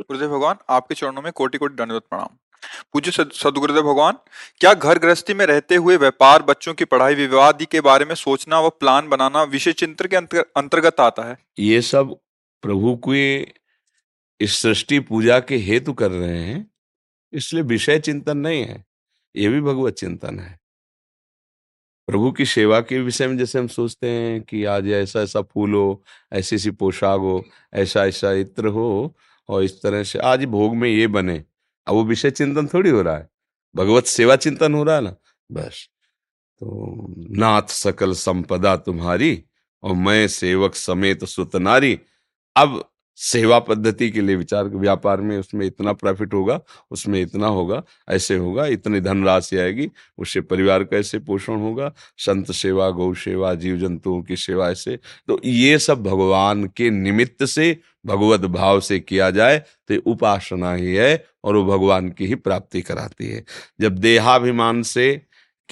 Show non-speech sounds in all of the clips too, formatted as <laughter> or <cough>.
गुरुदेव भगवान आपके चरणों में कोटि कोटि दंडवत प्रणाम। पूज्य सद- सदगुरुदेव भगवान क्या घर गृहस्थी में रहते हुए व्यापार बच्चों की पढ़ाई विवाह आदि के बारे में सोचना व प्लान बनाना विषय चिंतन के अंतर्गत आता है? ये सब प्रभु के इस सृष्टि पूजा के हेतु कर रहे हैं इसलिए विषय चिंतन नहीं है ये भी भगवत चिंतन है। प्रभु की सेवा के विषय में जैसे हम सोचते हैं कि आज ऐसा ऐसा फूल हो, ऐसी ऐसी पोशाक हो, ऐसा ऐसा इत्र हो और इस तरह से आज भोग में ये बने। अब वो विषय चिंतन थोड़ी हो रहा है। भगवत सेवा चिंतन हो रहा है ना? बस। तो नाथ सकल संपदा तुम्हारी और मैं सेवक समेत सुत नारी। अब सेवा पद्धति के लिए विचार व्यापार में उसमें इतना प्रॉफिट होगा, उसमें इतना होगा, ऐसे होगा, इतनी धनराशि आएगी, उससे परिवार का ऐसे पोषण होगा, संत सेवा, गौ सेवा, जीव जंतुओं की सेवा ऐसे। तो ये सब भगवान के निमित्त से, भगवत भाव से किया जाए तो उपासना ही है और वो भगवान की ही प्राप्ति कराती है। जब देहाभिमान से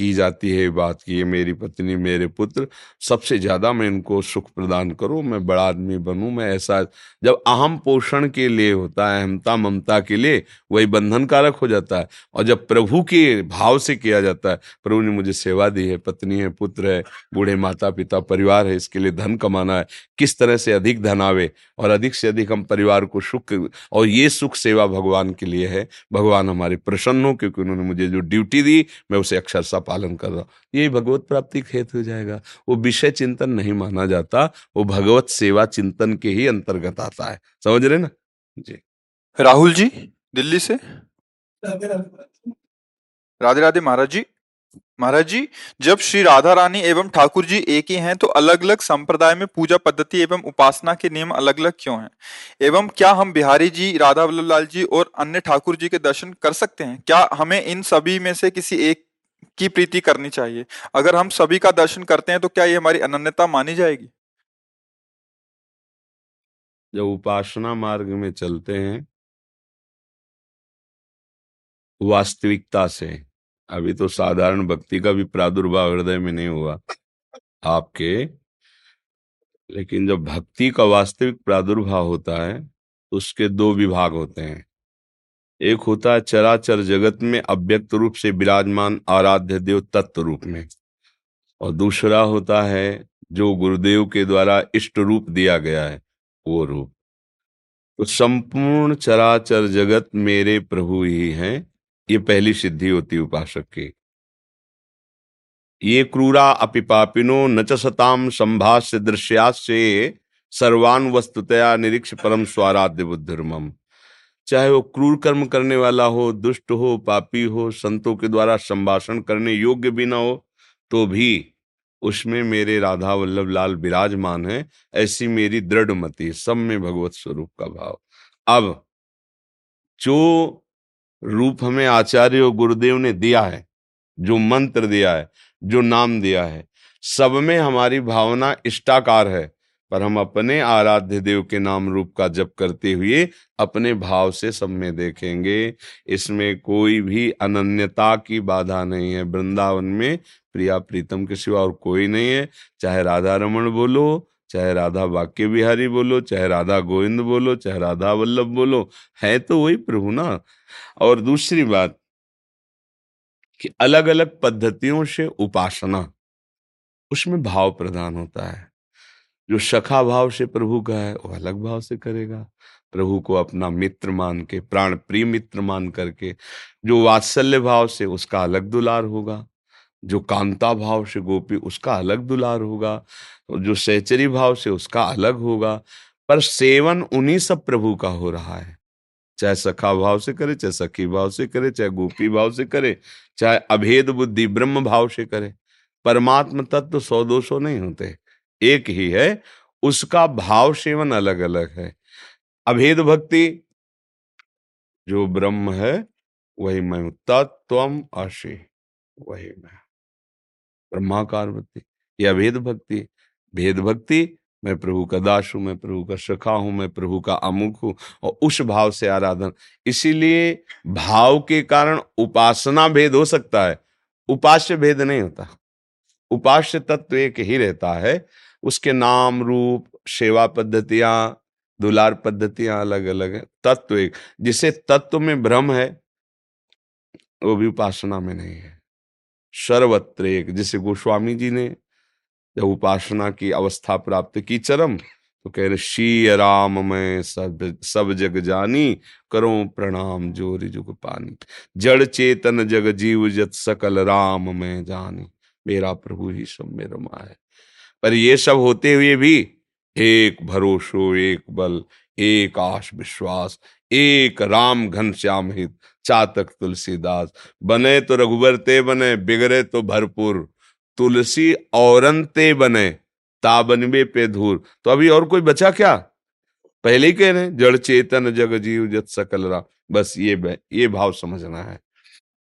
की जाती है बात की मेरी पत्नी, मेरे पुत्र, सबसे ज़्यादा मैं इनको सुख प्रदान करूँ, मैं बड़ा आदमी बनूं, मैं ऐसा जब अहम पोषण के लिए होता है, अहमता, ममता के लिए, वही बंधन कारक हो जाता है। और जब प्रभु के भाव से किया जाता है, प्रभु ने मुझे सेवा दी है, पत्नी है, पुत्र है, बूढ़े माता पिता परिवार है, इसके लिए धन कमाना है, किस तरह से अधिक धन आवे और अधिक से अधिक हम परिवार को सुख और ये सुख सेवा भगवान के लिए है। भगवान हमारे प्रसन्न हो, क्योंकि उन्होंने मुझे जो ड्यूटी दी, मैं उसे अक्षरशः पालन कर रहा हूँ। यही भगवत प्राप्ति खेत हो जाएगा। वो विषय चिंतन नहीं माना जाता वो भगवत सेवा चिंतन के ही अंतर्गत आता है। समझ रहे ना? जी। राहुल जी दिल्ली से? राधे राधे महाराज जी। महाराज जी जब श्री राधा रानी एवं ठाकुर जी एक ही हैं तो अलग अलग संप्रदाय में पूजा पद्धति एवं उपासना के नियम अलग अलग क्यों हैं? एवं क्या हम बिहारी जी राधा वल्लभ लाल जी और अन्य ठाकुर जी के दर्शन कर सकते हैं? क्या हमें इन सभी में से किसी एक की प्रीति करनी चाहिए। अगर हम सभी का दर्शन करते हैं तो क्या ये हमारी अनन्यता मानी जाएगी? जब उपासना मार्ग में चलते हैं, वास्तविकता से, अभी तो साधारण भक्ति का भी प्रादुर्भाव हृदय में नहीं हुआ, आपके, लेकिन जब भक्ति का वास्तविक प्रादुर्भाव होता है, उसके दो विभाग होते हैं। एक होता है चराचर जगत में अव्यक्त रूप से विराजमान आराध्य देव तत्व रूप में। और दूसरा होता है जो गुरुदेव के द्वारा इष्ट रूप दिया गया है, वो रूप। तो संपूर्ण चराचर जगत मेरे प्रभु ही हैं, ये पहली सिद्धि होती उपासक की। ये क्रूरा अपिपापिनो न च सताम संभाष्य दृश्यास्य सर्वान वस्तुतया निरीक्ष परम स्वाराध्य बुद्धिर्मम। चाहे वो क्रूर कर्म करने वाला हो, दुष्ट हो, पापी हो, संतों के द्वारा संभाषण करने योग्य भी ना हो तो भी उसमें मेरे राधा वल्लभ लाल विराजमान है। ऐसी मेरी दृढ़ मति सब में भगवत स्वरूप का भाव। अब, जो रूप हमें आचार्य और गुरुदेव ने दिया है, जो मंत्र दिया है, जो नाम दिया है, सब में हमारी भावना इष्टाकार है। पर हम अपने आराध्य देव के नाम रूप का जप करते हुए अपने भाव से सब में देखेंगे। इसमें कोई भी अनन्यता की बाधा नहीं है। वृंदावन में प्रिया प्रीतम के सिवा और कोई नहीं है। चाहे राधा रमन बोलो, चाहे राधा वाक्य बिहारी बोलो, चाहे राधा गोविंद बोलो, चाहे राधा वल्लभ बोलो, है तो वही प्रभु ना। और दूसरी बात कि अलग अलग पद्धतियों से उपासना, उसमें भाव प्रदान होता है। जो सखा भाव से प्रभु का है, वो अलग भाव से करेगा। प्रभु को अपना मित्र मान के, प्राण प्रिय मित्र मान करके, जो वात्सल्य भाव से उसका अलग दुलार होगा, जो कांता भाव से गोपी उसका अलग दुलार होगा जो सहचरी भाव से उसका अलग होगा। पर सेवन उन्हीं सब प्रभु का हो रहा है। चाहे सखा भाव से करे, चाहे सखी भाव से करे, चाहे गोपी भाव से करे, चाहे अभेद बुद्धि ब्रह्म भाव से करे। परमात्म तत्व सौ दो सौ नहीं होते। एक ही है, उसका भाव सेवन अलग अलग है। अभेद भक्ति जो ब्रह्म है, वही मैं तत्व अशी वही मैं ब्रह्माकार भक्ति, ये अभेद भक्ति। भेद भक्ति, मैं प्रभु का दास हूँ, मैं प्रभु का सखा हूँ, मैं प्रभु का अमुख हूँ और उस भाव से आराधन। इसीलिए भाव के कारण उपासना भेद हो सकता है। उपास्य भेद नहीं होता। उपास्य तत्व एक ही रहता है। उसके नाम रूप, सेवा पद्धतियाँ, दुलार पद्धतियाँ अलग अलग है। तत्व एक, जिसे तत्व में भ्रम है, वो भी उपासना में नहीं है। सर्वत्र एक, जिसे गोस्वामी जी ने जब उपासना की अवस्था प्राप्त की चरम तो कह रहे शी राम, मैं सब सब जग जानी, करो प्रणाम, ज़ोर जुग पानी। जड़ चेतन जग जीव जत सकल राम, मैं जानी। मेरा प्रभु ही सब में रमा है पर ये सब होते हुए भी एक भरोसो, एक बल, एक आश विश्वास एक राम घन श्याम हित, चातक तुलसीदास। बने तो रघुबर ते बने बिगड़े तो भरपूर। तुलसी औरंते बने ताबनबे पे धूर। तो अभी और कोई बचा क्या? पहले ही कह रहे जड़ चेतन जग जीव जत सकल रा बस ये ये भाव समझना है।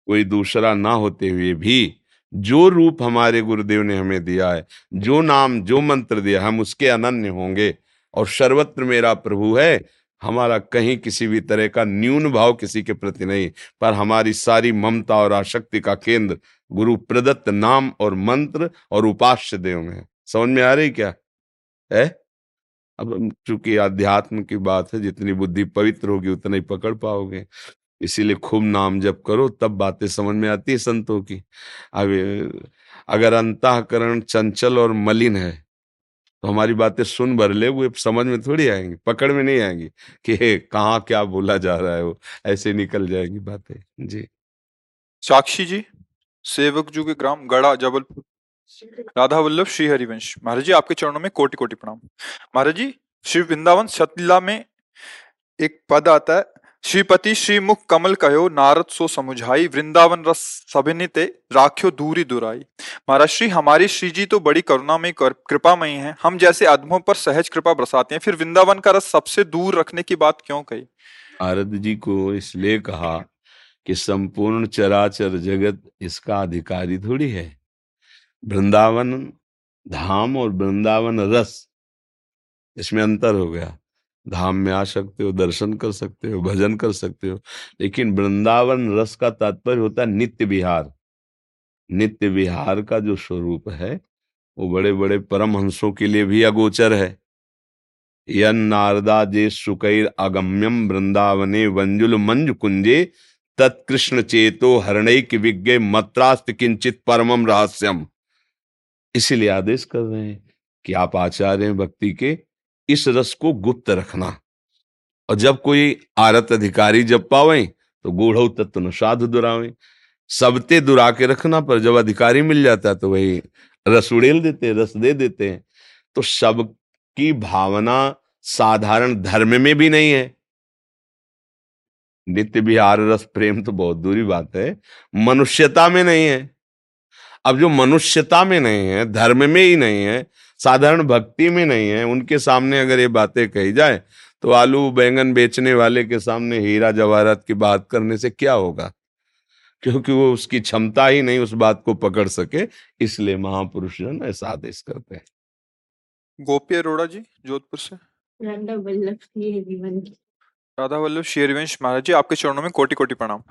कोई दूसरा ना होते हुए भी जो रूप हमारे गुरुदेव ने हमें दिया है, जो नाम, जो मंत्र दिया, हम उसके अनन्य होंगे। और सर्वत्र मेरा प्रभु है, हमारा कहीं किसी भी तरह का न्यून भाव किसी के प्रति नहीं, पर हमारी सारी ममता और आशक्ति का केंद्र गुरु प्रदत्त नाम और मंत्र और उपास्य देव में समझ में आ रही क्या? है अब चूँकि अध्यात्म की बात है, जितनी बुद्धि पवित्र होगी उतना ही पकड़ पाओगे। इसीलिए खूब नाम जप करो, तब बातें समझ में आती है संतों की। अब, अगर अंतकरण चंचल और मलिन है तो हमारी बातें सुन भर ले, वो समझ में थोड़ी आएँगी, पकड़ में नहीं आएँगी कि कहाँ क्या बोला जा रहा है वो? ऐसे निकल जाएँगी बातें। जी। साक्षी जी, सेवक जू के ग्राम, गढ़ा, जबलपुर। राधा वल्लभ श्री हरिवंश महाराज जी, आपके चरणों में कोटि कोटि प्रणाम। महाराज जी, श्री वृंदावन सतलीला में एक पद आता है श्रीपति श्री मुख कमल कहो, नारद सो समुझाई, वृंदावन रस सभिनिते राख्यो दूरी दुराई. महाराज, श्री, हमारी श्री जी तो बड़ी करुणा में कृपामयी है। हम जैसे अधमों पर सहज कृपा बरसाते हैं, फिर वृंदावन का रस सबसे दूर रखने की बात क्यों कही? नारद जी को इसलिए कहा कि संपूर्ण चराचर जगत इसका अधिकारी थोड़ी है। वृंदावन धाम और वृंदावन रस इसमें अंतर हो गया। धाम में आ सकते हो, दर्शन कर सकते हो, भजन कर सकते हो। लेकिन वृंदावन रस का तात्पर्य होता है नित्य विहार। नित्य विहार का जो स्वरूप है, वो बड़े बड़े परमहंसों के लिए भी अगोचर है। यन नारदा जे सुकैर अगम्यम वृंदावने वंजुल मंज कुंजे तत्कृष्ण चेतो हरणैक विज्ञ मत्रास्त किंचित परमम रहस्यम। इसीलिए आदेश कर रहे हैं कि आप आचार्य भक्ति के इस रस को गुप्त रखना। और जब कोई आरत अधिकारी जब पावे तो गूढ़ तत्व न साधु दुरावे। सबते दुरा के रखना, पर जब अधिकारी मिल जाता है तो वही रस उड़ेल देते रस दे देते हैं। तो सब की भावना साधारण धर्म में भी नहीं है। नित्य विहार रस प्रेम तो बहुत दूरी बात है। मनुष्यता में नहीं है। अब जो मनुष्यता में नहीं है, धर्म में ही नहीं है साधारण भक्ति में नहीं है उनके सामने अगर ये बातें कही जाए तो आलू बैंगन बेचने वाले के सामने हीरा जवाहरात की बात करने से क्या होगा? क्योंकि वो उसकी क्षमता ही नहीं उस बात को पकड़ सके इसलिए महापुरुष जन ऐसा आदेश करते हैं। गोपी अरोड़ा जी जोधपुर से। राधा वल्लभ शेरवंश महाराज जी आपके चरणों में कोटि कोटि प्रणाम।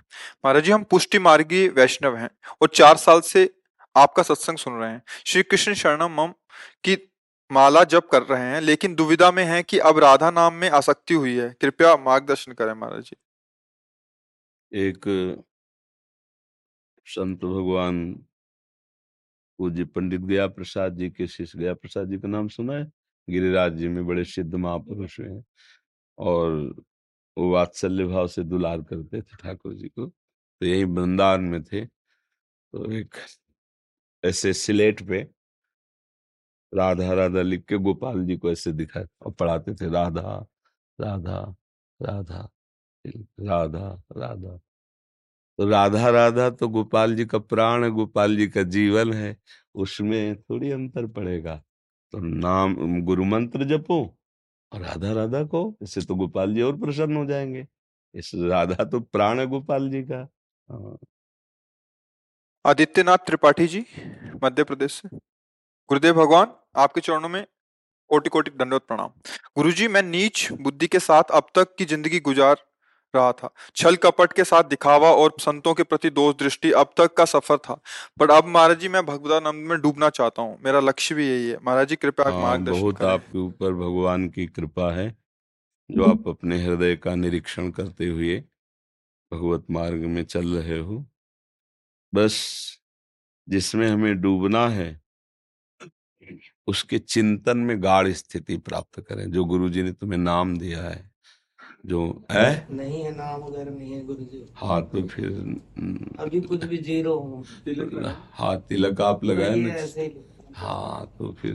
महाराज जी हम पुष्टि मार्गी वैष्णव हैं और चार साल से आपका सत्संग सुन रहे हैं। श्री कृष्ण शरणम मम की माला जप कर रहे हैं, लेकिन दुविधा में है कि अब राधा नाम में आसक्ति हुई है। कृपया मार्गदर्शन करें महाराज जी। एक संत भगवान पूज्य पंडित गया प्रसाद जी के शिष्य गया प्रसाद जी का नाम सुना है। गिरिराज जी में बड़े सिद्ध महापुरुष हैं और वो वात्सल्य भाव से दुलार करते थे ठाकुर जी को। तो यही वृंदावन में थे। तो एक ऐसे सिलेट पे राधा राधा लिख के गोपाल जी को ऐसे दिखा और पढ़ाते थे, राधा राधा राधा राधा राधा। तो राधा राधा तो गोपाल जी का प्राण है, गोपाल जी का जीवन है, उसमें थोड़ी अंतर पड़ेगा। तो नाम, गुरु मंत्र जपो और राधा राधा को, इससे तो गोपाल जी और प्रसन्न हो जाएँगे। इस राधा तो प्राण है गोपाल जी का। हाँ। आदित्यनाथ त्रिपाठी जी मध्य प्रदेश से। गुरुदेव भगवान आपके चरणों में कोटि कोटि दंडवत प्रणाम। गुरुजी मैं नीच बुद्धि के साथ अब तक की ज़िंदगी गुजार रहा था। छल कपट के साथ दिखावा और संतों के प्रति दोष दृष्टि अब तक का सफ़र था। पर अब महाराज जी मैं भगवतानंद में डूबना चाहता हूँ। मेरा लक्ष्य भी यही है। महाराज जी कृपया हाँ, मार्गदर्शन बहुत आपके ऊपर भगवान की कृपा है जो आप अपने हृदय का निरीक्षण करते हुए भगवत मार्ग में चल रहे हो। बस जिसमें हमें डूबना है उसके चिंतन में गाढ़ स्थिति प्राप्त करें जो गुरु जी ने तुम्हें नाम दिया है जो है? नहीं है नाम वगैरह नहीं है गुरु जी हाँ तो फिर <laughs> अभी कुछ भी ज़ीरो हूँ। हाँ तिलक आप लगाए ना? है, तो फिर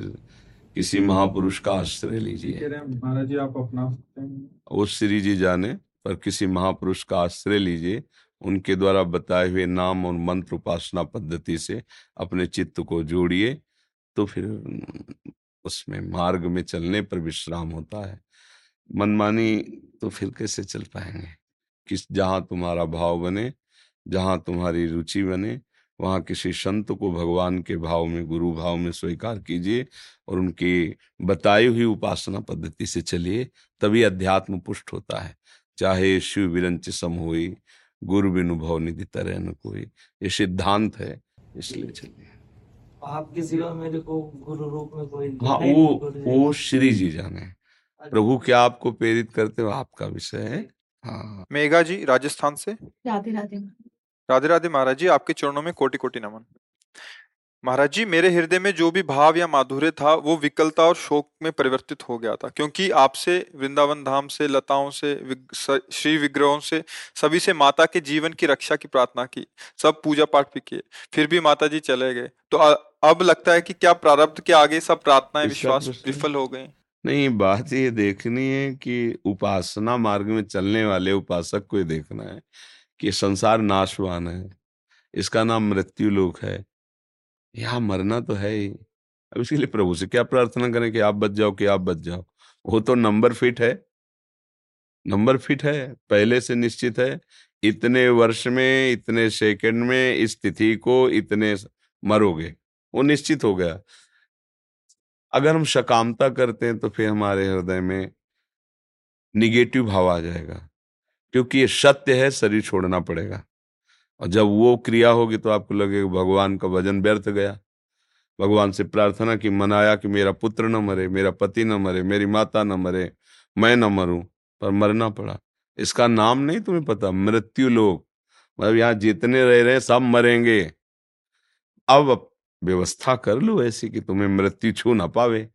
किसी महापुरुष का आश्रय लीजिए। महाराज जी आप अपना सकते हैं। वो श्री जी जाने पर किसी महापुरुष का आश्रय लीजिए उनके द्वारा बताए हुए नाम और मंत्र उपासना पद्धति से अपने चित्त को जोड़िए तो फिर उसमें मार्ग में चलने पर विश्राम होता है। मनमानी तो फिर कैसे चल पाएँगे? किस, जहाँ तुम्हारा भाव बने, जहाँ तुम्हारी रुचि बने, वहाँ किसी संत को भगवान के भाव में, गुरु भाव में स्वीकार कीजिए और उनकी बताई हुई उपासना पद्धति से चलिए, तभी अध्यात्म पुष्ट होता है। चाहे शिव विरंच सम हुई गुरु बिनुभव निधि तरह न कोई। ये सिद्धांत है इसलिए चलिए। आपके सिवा मेरे को गुरु रूप में कोई हाँ वो नहीं। वो श्री जी जाने। प्रभु क्या आपको प्रेरित करते हो? आपका विषय है। हाँ। मेघा जी राजस्थान से। राधे राधे। राधे राधे महाराज जी आपके चरणों में कोटि कोटि नमन। महाराज जी मेरे हृदय में जो भी भाव या माधुर्य था वो विकलता और शोक में परिवर्तित हो गया था। क्योंकि आपसे वृंदावन धाम से लताओं से विग- श्री विग्रहों से सभी से माता के जीवन की रक्षा की प्रार्थना की सब पूजा पाठ भी किए फिर भी माता जी चले गए। तो अ- अब लगता है कि क्या प्रारब्ध के आगे सब प्रार्थनाएँ विश्वास विफल हो गए नहीं बात ये देखनी है कि उपासना मार्ग में चलने वाले उपासक को ये देखना है कि संसार नाशवान है इसका नाम मृत्यु लोक है। यहाँ मरना तो है ही। अब इसके लिए प्रभु से क्या प्रार्थना करें कि आप बच जाओ, कि आप बच जाओ? वो तो नंबर फिट है। नंबर फिट है, पहले से निश्चित है। इतने वर्ष में, इतने सेकंड में इस तिथि को इतने मरोगे, वो निश्चित हो गया। अगर हम सकामता करते हैं तो फिर हमारे हृदय में निगेटिव भाव आ जाएगा, क्योंकि ये सत्य है, शरीर छोड़ना पड़ेगा। और जब वो क्रिया होगी तो आपको लगेगा भगवान का वज़न व्यर्थ गया। भगवान से प्रार्थना की, मनाया कि मेरा पुत्र न मरे, मेरा पति न मरे, मेरी माता न मरे, मैं न मरूं, पर मरना पड़ा। इसका नाम नहीं तुम्हें पता? मृत्यु लोग मतलब यहाँ जितने रह रहे सब मरेंगे। अब व्यवस्था कर लो ऐसी कि तुम्हें मृत्यु छू ना पावे।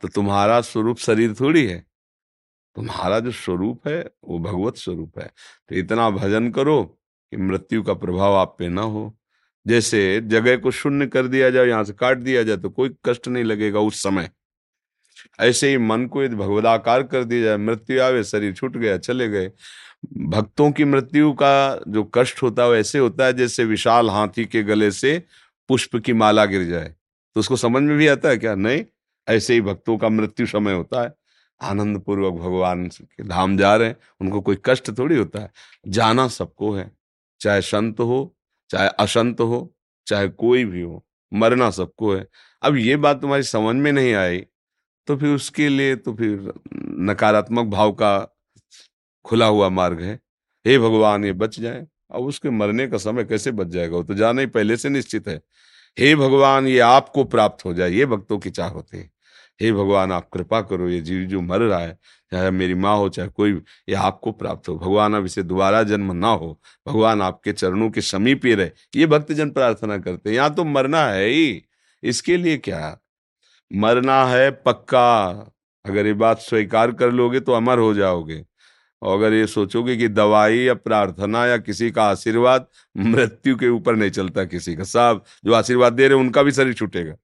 तो तुम्हारा स्वरूप शरीर थोड़ी है। तुम्हारा जो स्वरूप है, वो भगवत स्वरूप है। तो इतना भजन करो कि मृत्यु का प्रभाव आप पे ना हो। जैसे जगह को शून्य कर दिया जाए, यहाँ से काट दिया जाए तो कोई कष्ट नहीं लगेगा उस समय। ऐसे ही मन को यदि भगवदाकार कर दिया जाए, मृत्यु आवे, शरीर छूट गया, चले गए। भक्तों की मृत्यु का जो कष्ट होता है, वो ऐसे होता है जैसे विशाल हाथी के गले से पुष्प की माला गिर जाए। तो उसको समझ में भी आता है क्या? नहीं। ऐसे ही भक्तों का मृत्यु समय होता है। आनंद पूर्वक भगवान के धाम जा रहे हैं। उनको कोई कष्ट थोड़ी होता है। जाना सबको है। चाहे संत हो, चाहे असंत हो, चाहे कोई भी हो, मरना सबको है। अब ये बात तुम्हारी समझ में नहीं आई तो फिर उसके लिए तो फिर नकारात्मक भाव का खुला हुआ मार्ग है। हे भगवान, ये बच जाए। अब उसके मरने का समय कैसे बच जाएगा? वो तो जाना ही पहले से निश्चित है। हे भगवान, ये आपको प्राप्त हो जाए, ये भक्तों की चाह होती है। हे भगवान, आप कृपा करो, ये जीव जो मर रहा है चाहे मेरी माँ हो, चाहे कोई ये आपको प्राप्त हो। भगवान अब इसे दोबारा जन्म ना हो। भगवान आपके चरणों के समीप ही रहे। ये भक्तजन प्रार्थना करते यहाँ तो मरना है ही। इसके लिए क्या? मरना है पक्का। अगर ये बात स्वीकार कर लोगे तो अमर हो जाओगे। और अगर ये सोचोगे कि दवाई या प्रार्थना या किसी का आशीर्वाद मृत्यु के ऊपर नहीं चलता किसी का सब जो आशीर्वाद दे रहे उनका भी शरीर छूटेगा।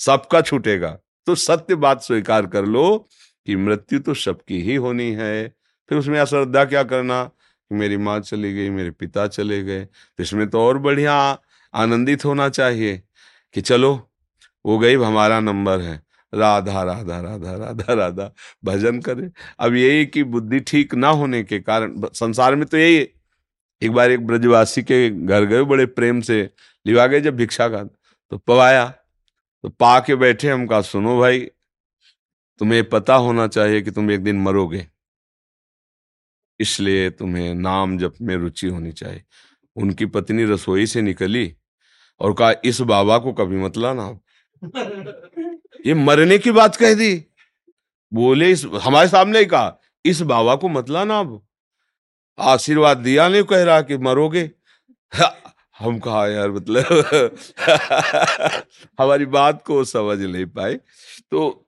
सबका छूटेगा। तो सत्य बात स्वीकार कर लो। कि मृत्यु तो सबकी ही होनी है। फिर उसमें अश्रद्धा क्या करना? कि मेरी माँ चली गई, मेरे पिता चले गए। तो इसमें तो और बढ़िया आनंदित होना चाहिए कि चलो, वो गई हमारा नंबर है। राधा राधा राधा राधा राधा, भजन करें। अब यही कि बुद्धि ठीक ना होने के कारण संसार में तो यही एक बार एक ब्रजवासी के घर गए, बड़े प्रेम से। लिवा गए जब भिक्षा का तो पवाया। तो पा के बैठे हम कहा सुनो भाई तुम्हें पता होना चाहिए कि तुम एक दिन मरोगे। इसलिए तुम्हें नाम जप में रुचि होनी चाहिए। उनकी पत्नी रसोई से निकली और कहा, इस बाबा को कभी मत लाना। ये मरने की बात कह दी। बोले, इस, हमारे सामने ही कहा, इस बाबा को मत लाना अब। आशीर्वाद दिया नहीं कह रहा कि मरोगे। <laughs> हम कहा, यार मतलब <laughs> हमारी बात को समझ नहीं पाए। तो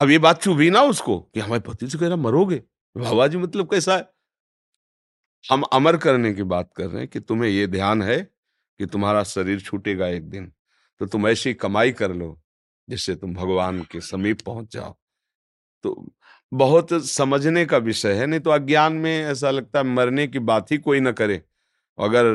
अब ये बात चुभी ना उसको कि हमारे पति से कह रहा, मरोगे? बाबा जी मतलब कैसा है? हम अमर करने की बात कर रहे हैं कि तुम्हें ये ध्यान है कि तुम्हारा शरीर छूटेगा एक दिन तो तुम ऐसी कमाई कर लो जिससे तुम भगवान के समीप पहुँच जाओ। तो बहुत समझने का विषय है, नहीं तो अज्ञान में ऐसा लगता है मरने की बात ही कोई ना करे। अगर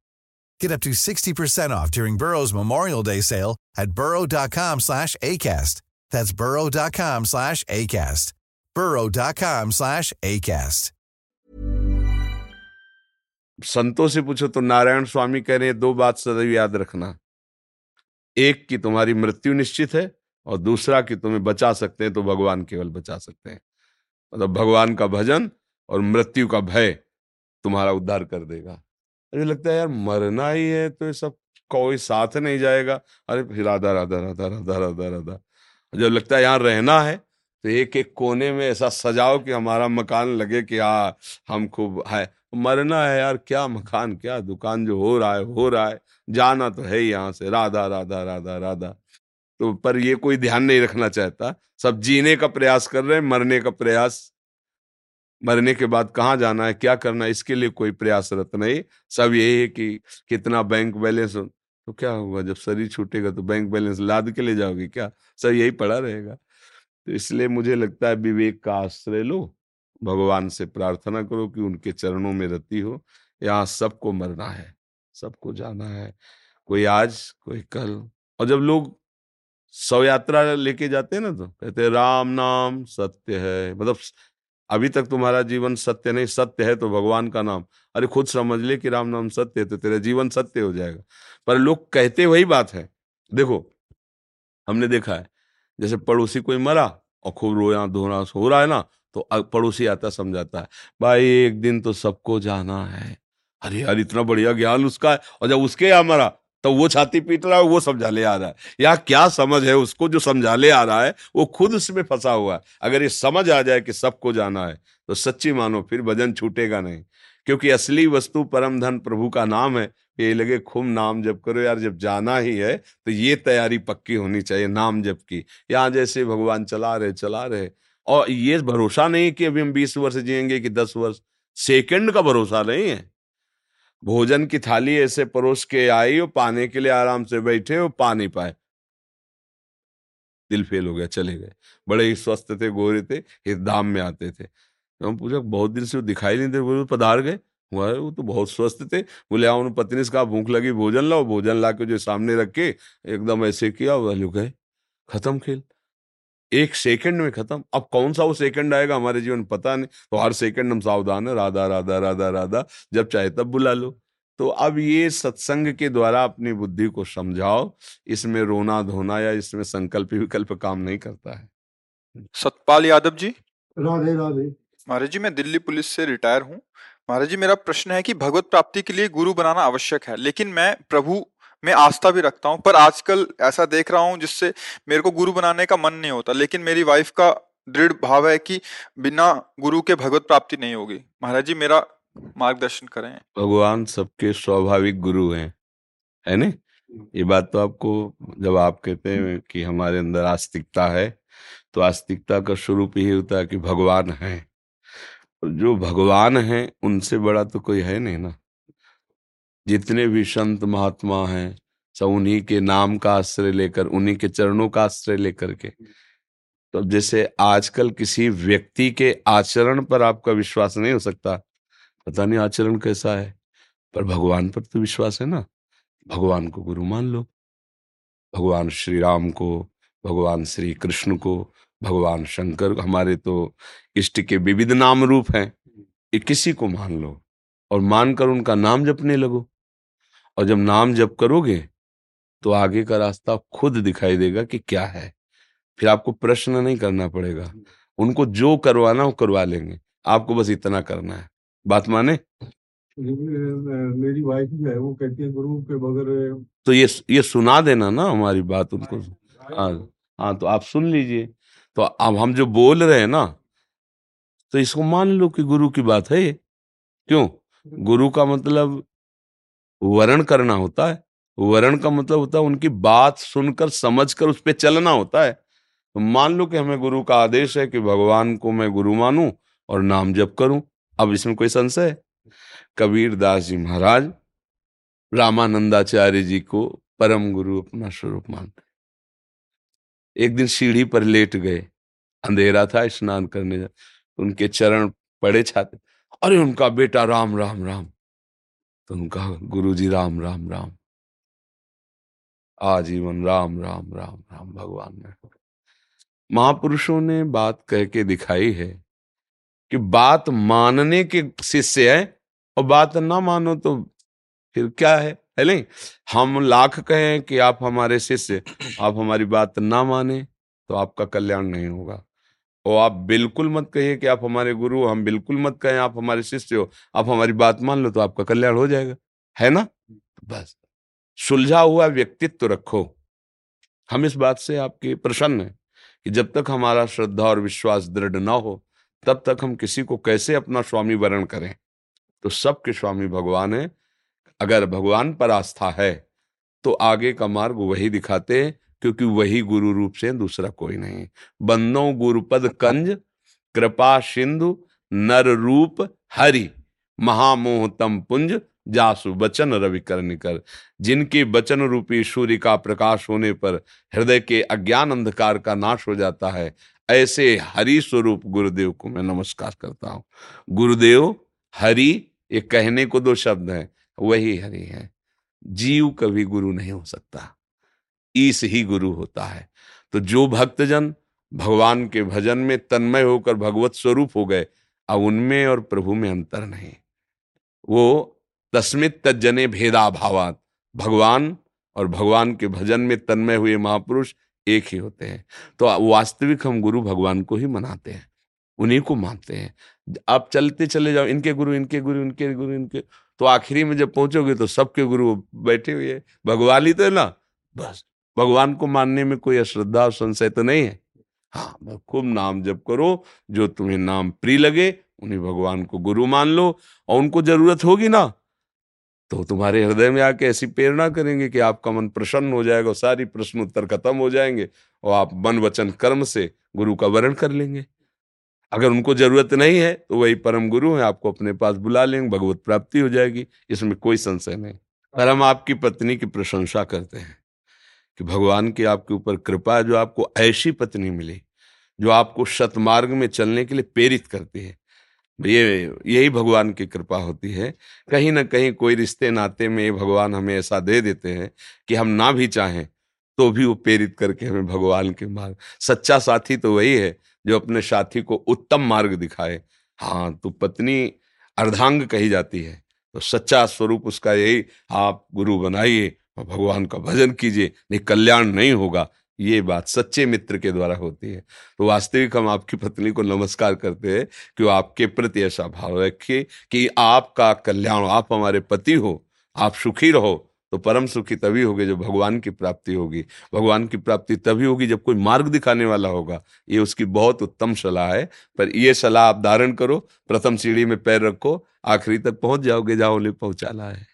Get up to 60% off during Burrow's Memorial Day sale at burrow.com slash ACAST. That's burrow.com slash ACAST. burrow.com slash ACAST. संतों से पूछो तो नारायण स्वामी कह रहे हैं, दो बात सदैव याद रखना एक कि तुम्हारी मृत्यु निश्चित है और दूसरा कि तुम्हें बचा सकते हैं तो भगवान केवल बचा सकते हैं मतलब भगवान का भजन और मृत्यु का भय तुम्हारा उद्धार कर देगा मुझे लगता है यार मरना ही है तो ये सब कोई साथ नहीं जाएगा। अरे, फिर राधा राधा राधा राधा राधा राधा। जब लगता है यहाँ रहना है तो एक एक कोने में ऐसा सजाओ कि हमारा मकान लगे कि हाँ हम खूब है। मरना है यार, क्या मकान, क्या दुकान जो हो रहा है, हो रहा है। जाना तो ही यहाँ से। राधा राधा राधा राधा। तो पर ये कोई ध्यान नहीं रखना चाहता। सब जीने का प्रयास कर रहे हैं, मरने का प्रयास। मरने के बाद कहाँ जाना है, क्या करना है, इसके लिए कोई प्रयासरत नहीं। सब यही है कि कितना बैंक बैलेंस तो क्या होगा जब शरीर छूटेगा तो बैंक बैलेंस लाद के ले जाओगे क्या? सब यही पड़ा रहेगा। तो इसलिए मुझे लगता है विवेक का आश्रय लो, भगवान से प्रार्थना करो कि उनके चरणों में रति हो। यहाँ सबको मरना है, सबको जाना है, कोई आज, कोई कल। और जब लोग शव यात्रा लेके जाते हैं ना तो कहते राम नाम सत्य है। मतलब अभी तक तुम्हारा जीवन सत्य नहीं, सत्य है तो भगवान का नाम। अरे खुद समझ ले कि राम नाम सत्य है तो तेरा जीवन सत्य हो जाएगा। पर लोग कहते वही बात है। देखो, हमने देखा है, जैसे पड़ोसी कोई मरा और खूब रोया, धोना, हो रहा है ना तो पड़ोसी आता, समझाता है, भाई, एक दिन तो सबको जाना है। अरे यार, इतना बढ़िया ज्ञान उसका है। और जब उसके यहाँ मरा तो वो छाती पीट रहा है, वो समझा ले आ रहा है। या क्या समझ है उसको? जो समझा ले आ रहा है, वो खुद उसमें फंसा हुआ है। अगर ये समझ आ जाए कि सबको जाना है तो सच्ची मानो फिर भजन छूटेगा नहीं। क्योंकि असली वस्तु परम धन प्रभु का नाम है ये लगे खूब नाम जप करो यार, जब जाना ही है तो ये तैयारी पक्की होनी चाहिए, नाम जप की। यहाँ जैसे भगवान चला रहे चला रहे। और ये भरोसा नहीं कि अभी हम बीस वर्ष जिएँगे कि दस वर्ष। सेकंड का भरोसा नहीं है। भोजन की थाली ऐसे परोस के आई और पाने के लिए आराम से बैठे और पा नहीं पाए। दिल फेल हो गया, चले गए। बड़े ही स्वस्थ थे, गोरे थे, इस धाम में आते थे। तो हम पूछा, बहुत दिन से वो दिखाई नहीं दे बोले, पधार गए? हुआ, वो तो बहुत स्वस्थ थे। बोले, आओ उन्होंने पत्नी से कहा, भूख लगी, भोजन लाओ। भोजन ला के जो सामने रख के एकदम ऐसे किया वो गए। खत्म खेल। एक सेकंड में खत्म। अब कौन सा वो सेकंड आएगा हमारे जीवन? पता नहीं। तो हर सेकंड हम सावधान है। राधा राधा राधा राधा जब चाहे तब बुला लो। तो अब ये सत्संग के द्वारा अपनी बुद्धि को समझाओ। इसमें रोना धोना या इसमें संकल्प विकल्प काम नहीं करता है। सतपाल यादव जी? राधे राधे। महाराज जी मैं दिल्ली पुलिस से रिटायर हूँ। महाराज जी मेरा प्रश्न है कि भगवत प्राप्ति के लिए गुरु बनाना आवश्यक है लेकिन मैं प्रभु में आस्था भी रखता हूँ, पर आजकल ऐसा देख रहा हूँ जिससे मेरे को गुरु बनाने का मन नहीं होता, लेकिन मेरी वाइफ का दृढ़ भाव है कि बिना गुरु के भगवत प्राप्ति नहीं होगी। महाराज जी, मेरा मार्गदर्शन करें। भगवान सबके स्वाभाविक गुरु हैं, है ना? ये बात तो आपको, जब आप कहते हैं कि हमारे अंदर आस्तिकता है तो आस्तिकता का स्वरूप ही होता है कि भगवान है। जो भगवान है, उनसे बड़ा तो कोई है नहीं ना। जितने भी संत महात्मा हैं, सब उन्हीं के नाम का आश्रय लेकर, उन्हीं के चरणों का आश्रय लेकर के। तो जैसे आजकल किसी व्यक्ति के आचरण पर आपका विश्वास नहीं हो सकता, पता नहीं आचरण कैसा है, पर भगवान पर तो विश्वास है ना। भगवान को गुरु मान लो। भगवान श्री राम को, भगवान श्री कृष्ण को, भगवान शंकर, हमारे तो इष्ट के विविध नाम रूप हैं, ये किसी को मान लो और मानकर उनका नाम जपने लगो। और जब नाम जप करोगे तो आगे का रास्ता खुद दिखाई देगा कि क्या है। फिर आपको प्रश्न नहीं करना पड़ेगा। उनको जो करवाना वो करवा लेंगे। आपको बस इतना करना है। बात माने? मेरी वाइफ जो है वो कहती है गुरु के बगैर तो ये ये सुना देना ना हमारी बात उनको। हाँ हाँ तो आप सुन लीजिए। तो अब हम जो बोल रहे हैं ना तो इसको मान लो कि गुरु की बात है ये। क्यों? गुरु का मतलब वर्ण करना होता है। वर्ण का मतलब होता है उनकी बात सुनकर, समझकर उस पर चलना होता है। तो मान लो कि हमें गुरु का आदेश है कि भगवान को मैं गुरु मानूं और नाम जप करूँ। अब इसमें कोई संशय है? कबीर दास जी महाराज रामानंदाचार्य जी को परम गुरु अपना स्वरूप मानते एक दिन सीढ़ी पर लेट गए। अंधेरा था, स्नान करने जा, उनके चरण पड़े छाते। अरे उनका बेटा राम राम राम। तो उनका गुरु जी राम राम राम। आजीवन राम राम राम राम भगवान ने महापुरुषों ने बात कह के दिखाई है कि बात मानने के शिष्य है और बात ना मानो तो फिर क्या है? है नहीं? हम लाख कहें कि आप हमारे शिष्य, आप हमारी बात ना माने तो आपका कल्याण नहीं होगा। और आप बिल्कुल मत कहिए कि आप हमारे गुरु हम बिल्कुल मत कहें आप हमारे शिष्य हो, आप हमारी बात मान लो तो आपका कल्याण हो जाएगा। है ना? बस। सुलझा हुआ व्यक्तित्व रखो। हम इस बात से आपके प्रसन्न हैं कि जब तक हमारा श्रद्धा और विश्वास दृढ़ ना हो, तब तक हम किसी को कैसे अपना स्वामी वरण करें? तो सबके स्वामी भगवान है। अगर भगवान पर आस्था है तो आगे का मार्ग वही दिखाते क्योंकि वही गुरु रूप से दूसरा कोई नहीं। बंदो गुरुपद कंज, कृपा सिंधु, नर रूप हरि महामोह तम पुंज, जासु बचन रवि कर निकर। जिनके बचन रूपी सूर्य का प्रकाश होने पर हृदय के अज्ञान अंधकार का नाश हो जाता है, ऐसे हरि स्वरूप गुरुदेव को मैं नमस्कार करता हूँ। गुरुदेव, हरि, ये कहने को दो शब्द हैं, वही हरि है। जीव कभी गुरु नहीं हो सकता। ईस ही गुरु होता है। तो जो भक्तजन भगवान के भजन में तन्मय होकर भगवत स्वरूप हो गए, अब उनमें और प्रभु में अंतर नहीं। वो तस्मित तजने भेदा भावात भगवान और भगवान के भजन में तन्मय हुए महापुरुष एक ही होते हैं। तो वास्तविक हम गुरु भगवान को ही मनाते हैं, उन्हीं को मानते हैं। आप चलते चले जाओ, इनके गुरु इनके गुरु इनके गुरु, इनके। तो आखिरी में जब पहुंचोगे तो सबके गुरु बैठे हुए भगवान ही तो है ना, बस। भगवान को मानने में कोई अश्रद्धा और संशय तो नहीं है। हाँ खूब नाम जप करो, जो तुम्हें नाम प्रिय लगे, उन्हें भगवान को गुरु मान लो, और उनको ज़रूरत होगी ना तो तुम्हारे हृदय में आके ऐसी प्रेरणा करेंगे कि आपका मन प्रसन्न हो जाएगा सारी प्रश्न उत्तर खत्म हो जाएँगे, और आप मन वचन कर्म से गुरु का वर्ण कर लेंगे। अगर उनको ज़रूरत नहीं है तो वही परम गुरु है, आपको अपने पास बुला लेंगे, भगवत प्राप्ति हो जाएगी, इसमें कोई संशय नहीं। पर हम आपकी पत्नी की प्रशंसा करते हैं। कि भगवान की आपके ऊपर कृपा है जो आपको ऐसी पत्नी मिली, जो आपको सतमार्ग में चलने के लिए प्रेरित करती है। ये, यही भगवान की कृपा होती है। कहीं ना कहीं कोई रिश्ते नाते में भगवान हमें ऐसा दे देते हैं कि हम ना भी चाहें तो भी वो प्रेरित करके हमें भगवान के मार्ग, सच्चा साथी तो वही है जो अपने साथी को उत्तम मार्ग दिखाए। हाँ तो पत्नी अर्धांग कही जाती है तो सच्चा स्वरूप उसका यही, आप गुरु बनाइए और भगवान का भजन कीजिए, नहीं, कल्याण नहीं होगा। ये बात सच्चे मित्र के द्वारा होती है। तो वास्तविक हम आपकी पत्नी को नमस्कार करते हैं कि वो आपके प्रति ऐसा भाव रखिए कि आपका कल्याण, आप हमारे पति हो, आप सुखी रहो तो परम सुखी तभी होगी जब भगवान की प्राप्ति होगी। भगवान की प्राप्ति तभी होगी जब कोई मार्ग दिखाने वाला होगा। ये उसकी बहुत उत्तम सलाह है, पर ये सलाह आप धारण करो, प्रथम सीढ़ी में पैर रखो, आखिरी तक पहुँच जाओगे जाओ ले पहुंचाला है।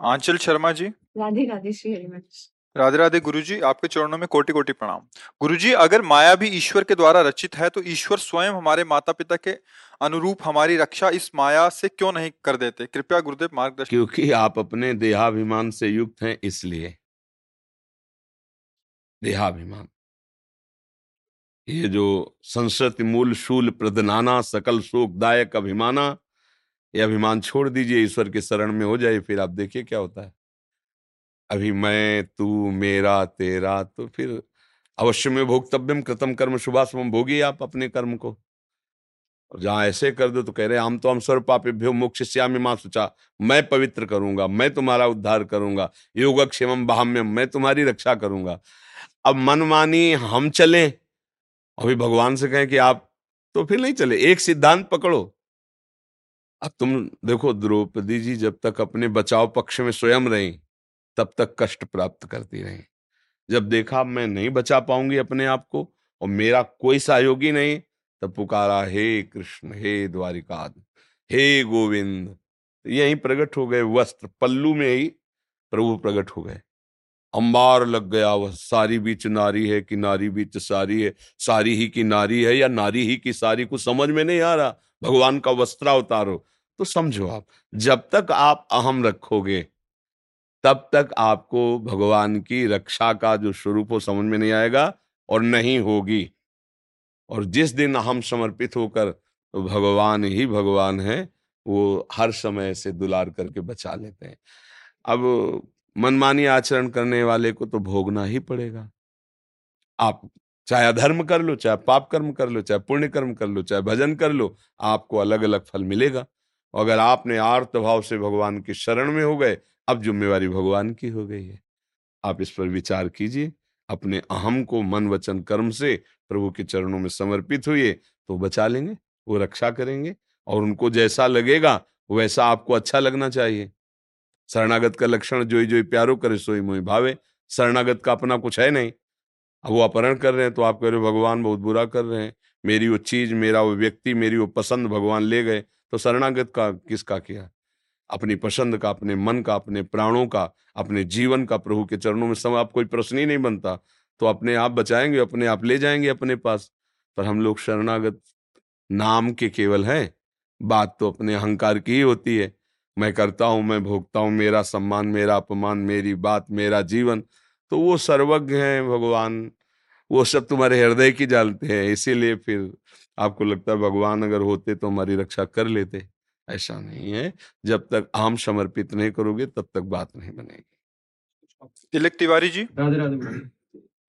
आंचल शर्मा जी। राधे राधे श्री हरिवंश राधे राधे गुरुजी आपके चरणों में कोटि कोटि प्रणाम। गुरुजी अगर माया भी ईश्वर के द्वारा रचित है तो ईश्वर स्वयं हमारे माता पिता के अनुरूप हमारी रक्षा इस माया से क्यों नहीं कर देते? कृपया गुरुदेव मार्गदर्शन क्योंकि आप अपने देहाभिमान से युक्त हैं इसलिए। देहाभिमान। ये जो संस्कृति मूल शूल प्रदनाना सकल शोकदायक अभिमाना ये अभिमान छोड़ दीजिए, ईश्वर के शरण में हो जाए फिर आप देखिए क्या होता है। अभी मैं, तू, मेरा, तेरा तो फिर अवश्य में भोक्तव्यम कृतम कर्म शुभाशुभम भोगी आप अपने कर्म को। और जहाँ ऐसे कर दो तो कह रहे हम तो हम स्वर पापेभ्यो मोक्ष श्यामी माँ सुचा मैं पवित्र करूँगा, मैं तुम्हारा उद्धार करूँगा योगक्षेमम बहाम्यम मैं तुम्हारी रक्षा करूँगा। अब मनमानी हम चलें, अभी भगवान से कहें कि आप तो फिर नहीं चले, एक सिद्धांत पकड़ो। अब तुम देखो द्रौपदी जी जब तक अपने बचाव पक्ष में स्वयं रही, तब तक कष्ट प्राप्त करती रही। जब देखा मैं नहीं बचा पाऊँगी अपने आप को और मेरा कोई सहयोगी नहीं, तब पुकारा, हे कृष्ण, हे द्वारिका हे गोविंद। यही प्रकट हो गए वस्त्र, पल्लू में ही प्रभु प्रकट हो गए। अंबार लग गया, वह सारी बीच नारी है कि नारी बीच सारी है, सारी ही की नारी है या नारी ही की सारी, कुछ समझ में नहीं आ रहा। भगवान का वस्त्रा उतारो। तो समझो आप, जब तक आप अहम रखोगे, तब तक आपको भगवान की रक्षा का जो स्वरूप हो समझ में नहीं आएगा और नहीं होगी। और जिस दिन हम समर्पित होकर तो भगवान ही भगवान है, वो हर समय से दुलार करके बचा लेते हैं। अब मनमानी आचरण करने वाले को तो भोगना ही पड़ेगा। आप चाहे अधर्म कर लो, चाहे पाप कर्म कर लो, चाहे पुण्य कर्म कर लो, चाहे भजन कर लो, आपको अलग अलग फल मिलेगा। अगर आपने आर्त भाव से भगवान की शरण में हो गए, अब जिम्मेवारी भगवान की हो गई है। आप इस पर विचार कीजिए, अपने अहम को मन वचन कर्म से प्रभु के चरणों में समर्पित हुए तो बचा लेंगे, वो रक्षा करेंगे, और उनको जैसा लगेगा, वैसा आपको अच्छा लगना चाहिए। शरणागत का लक्षण जोई जोई प्यारो करे सोई मोई भावे, शरणागत का अपना कुछ है नहीं। अब वो अपहरण कर रहे हैं तो आप कह रहे हो, भगवान बहुत बुरा कर रहे हैं। मेरी वो चीज़, मेरा वो व्यक्ति, मेरी वो पसंद भगवान ले गए। तो शरणागत का किसका किया? अपनी पसंद का, अपने मन का, अपने प्राणों का, अपने जीवन का प्रभु के चरणों में समय। आप कोई प्रश्न ही नहीं बनता। तो अपने आप बचाएँगे, अपने आप ले जाएँगे अपने पास। पर हम लोग शरणागत नाम के केवल हैं। बात तो अपने अहंकार की ही होती है। मैं करता हूँ, मैं भोगता हूँ। मेरा सम्मान, मेरा अपमान, मेरी बात, मेरा जीवन। तो वो सर्वज्ञ हैं भगवान। वो सब तुम्हारे हृदय की जानते हैं इसीलिए फिर आपको लगता है भगवान अगर होते तो हमारी रक्षा कर लेते। ऐसा नहीं है। जब तक आम समर्पित नहीं करोगे तब तक बात नहीं बनेगी। तिलक तिवारी जी? राधे राधे।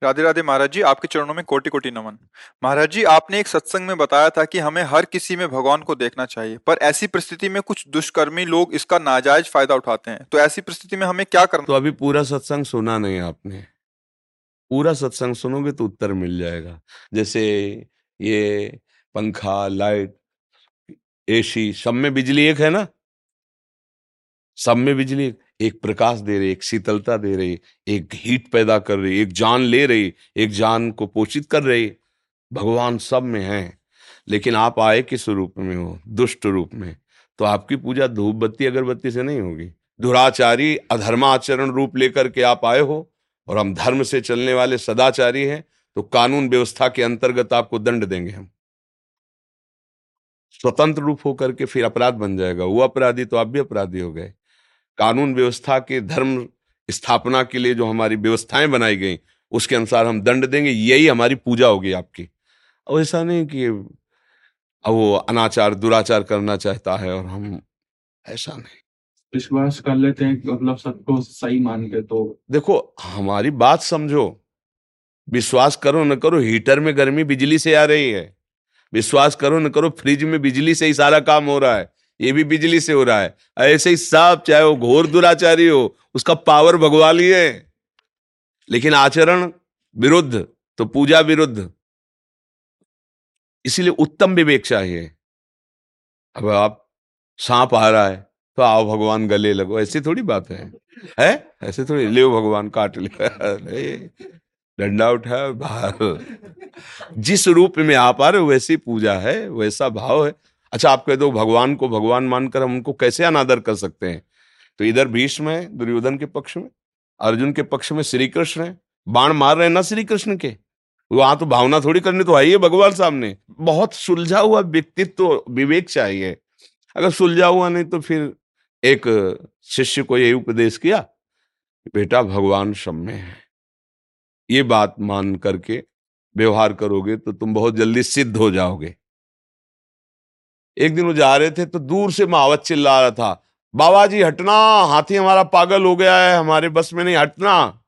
राधे राधे महाराज जी आपके चरणों में कोटि कोटि नमन। महाराज जी आपने एक सत्संग में बताया था कि हमें हर किसी में भगवान को देखना चाहिए पर ऐसी परिस्थिति में कुछ दुष्कर्मी लोग इसका नाजायज फ़ायदा उठाते हैं। तो ऐसी परिस्थिति में हमें क्या करना तो अभी पूरा सत्संग सुना नहीं आपने। पूरा सत्संग सुनोगे तो उत्तर मिल जाएगा। जैसे ये पंखा लाइट एसी सब में बिजली एक है ना? सब में बिजली एक, एक प्रकाश दे रही, एक शीतलता दे रही, एक हीट पैदा कर रही, एक जान ले रही, एक जान को पोषित कर रही। भगवान सब में है, लेकिन आप आए किस रूप में हो, दुष्ट रूप में तो आपकी पूजा धूप बत्ती अगरबत्ती से नहीं होगी। दुराचारी, अधर्माचरण रूप लेकर के आप आए हो, और हम धर्म से चलने वाले सदाचारी हैं तो कानून व्यवस्था के अंतर्गत आपको दंड देंगे हम। स्वतंत्र रूप होकर के फिर अपराध बन जाएगा। वो अपराधी तो आप भी अपराधी हो गए। कानून व्यवस्था के धर्म स्थापना के लिए जो हमारी व्यवस्थाएँ बनाई गई उसके अनुसार हम दंड देंगे। यही हमारी पूजा होगी आपकी। और ऐसा नहीं कि अब वो अनाचार दुराचार करना चाहता है और हम ऐसा नहीं। विश्वास कर लेते हैं मतलब सबको सही मान के तो। देखो हमारी बात समझो। विश्वास करो न करो हीटर में गर्मी बिजली से आ रही है। विश्वास करो न करो फ्रिज में बिजली से ही सारा काम हो रहा है। ये भी बिजली से हो रहा है। ऐसे ही सब चाहे वो घोर दुराचारी हो, उसका पावर भगवा लिए। लेकिन आचरण विरुद्ध तो पूजा विरुद्ध। इसीलिए उत्तम विवेक चाहिए। अब आप सांप आ रहा है तो आओ भगवान गले लगो। ऐसी थोड़ी बात है। है? ऐसे थोड़ी ले भगवान काट ले। डंडा उठा, बाहर। जिस रूप में आप आ रहे हो, वैसी पूजा है, वैसा भाव है। अच्छा आप कह दो भगवान को भगवान मानकर हम उनको कैसे अनादर कर सकते हैं? तो इधर भीष्म है, दुर्योधन के पक्ष में, अर्जुन के पक्ष में श्री कृष्ण है। बाण मार रहे हैं ना श्री कृष्ण के? वहाँ तो भावना थोड़ी करनी तो आई है भगवान सामने। बहुत सुलझा हुआ व्यक्तित्व तो विवेक चाहिए। अगर सुलझा हुआ नहीं तो फिर एक शिष्य को यही उपदेश किया, बेटा, भगवान में है। ये बात मान करके व्यवहार करोगे तो तुम बहुत जल्दी सिद्ध हो जाओगे। एक दिन वो जा रहे थे तो दूर से महावत चिल्ला रहा था बाबा जी हटना हाथी हमारा पागल हो गया है हमारे बस में नहीं हटना।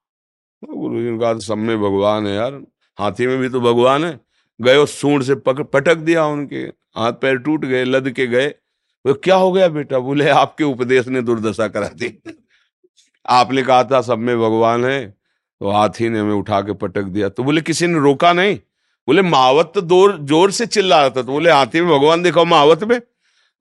गुरु जी ने कहा सब में भगवान है यार हाथी में भी तो भगवान है। गए उस सूंड से पक, पटक दिया उनके हाथ पैर टूट गए लद के गए। वो क्या हो गया बेटा? बोले आपके उपदेश ने दुर्दशा करा दी। <laughs> आपने कहा था सब में भगवान है। तो हाथी ने हमें उठा के पटक दिया। तो बोले किसी ने रोका नहीं? बोले महावत तो दूर ज़ोर से चिल्ला रहा था। तो बोले, हाथी में भगवान देखो महावत में।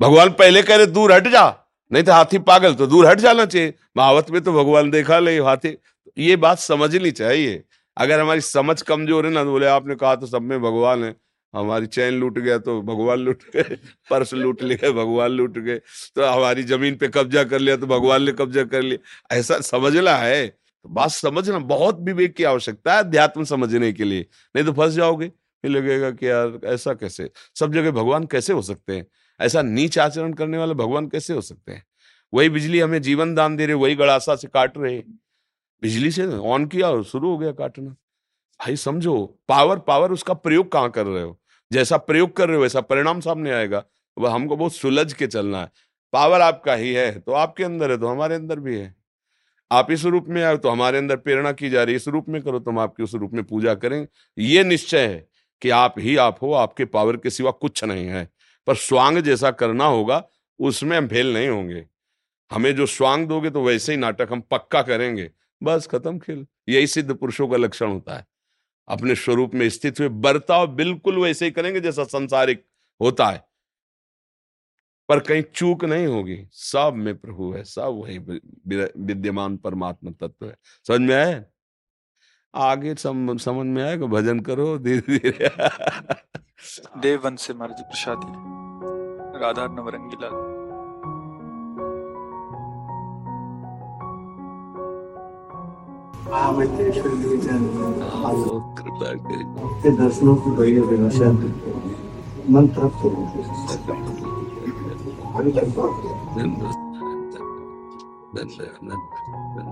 भगवान पहले कह रहे, दूर हट जा, नहीं तो हाथी पागल तो दूर हट जाना चाहिए। महावत में तो भगवान देखा ले हाथी। ये बात समझनी चाहिए। अगर हमारी समझ कमज़ोर है ना तो बोले, आपने कहा तो सब में भगवान है। हमारी चैन लूट गया तो भगवान लूट गए, पर्स लूट लिए भगवान लूट गए। तो हमारी ज़मीन पे कब्जा कर लिया तो भगवान ने कब्जा कर लिया। ऐसा समझना है। तो बात समझना बहुत विवेक की आवश्यकता है अध्यात्म समझने के लिए। नहीं तो फंस जाओगे, फिर लगेगा कि यार ऐसा कैसे? सब जगह भगवान कैसे हो सकते हैं? ऐसा नीच आचरण करने वाले भगवान कैसे हो सकते हैं? वही बिजली हमें जीवन दान दे रहे, वही गड़ासा से काट रहे। बिजली से ऑन किया और शुरू हो गया काटना। भाई समझो पावर पावर उसका प्रयोग कहाँ कर रहे हो? जैसा प्रयोग कर रहे हो, वैसा परिणाम सामने आएगा। वह हमको बहुत सुलझ के चलना है। पावर आपका ही है तो आपके अंदर है तो हमारे अंदर भी है। आप इस रूप में आए तो हमारे अंदर प्रेरणा की जा रही है। इस रूप में करो तो हम आपकी उस रूप में पूजा करें। ये निश्चय है कि आप ही आप हो, आपके पावर के सिवा कुछ नहीं है। पर स्वांग जैसा करना होगा, उसमें हम फेल नहीं होंगे। हमें जो स्वांग दोगे तो वैसे ही नाटक हम पक्का करेंगे। बस खत्म खेल। यही सिद्ध पुरुषों का लक्षण होता है। अपने स्वरूप में स्थित हुए, बर्ताव बिल्कुल वैसे ही करेंगे जैसा संसारिक होता है। पर कहीं चूक नहीं होगी। सब में प्रभु है सब वही विद्यमान परमात्मा तत्व है। समझ में आए आगे सम, समझ में आएगा भजन करो धीरे धीरे देववंश से महाराज प्रसादी राधा नवरंगी लाल। दर्शनों की बड़ी अभिलाषा। मन तृप्त then the, then the, then the, then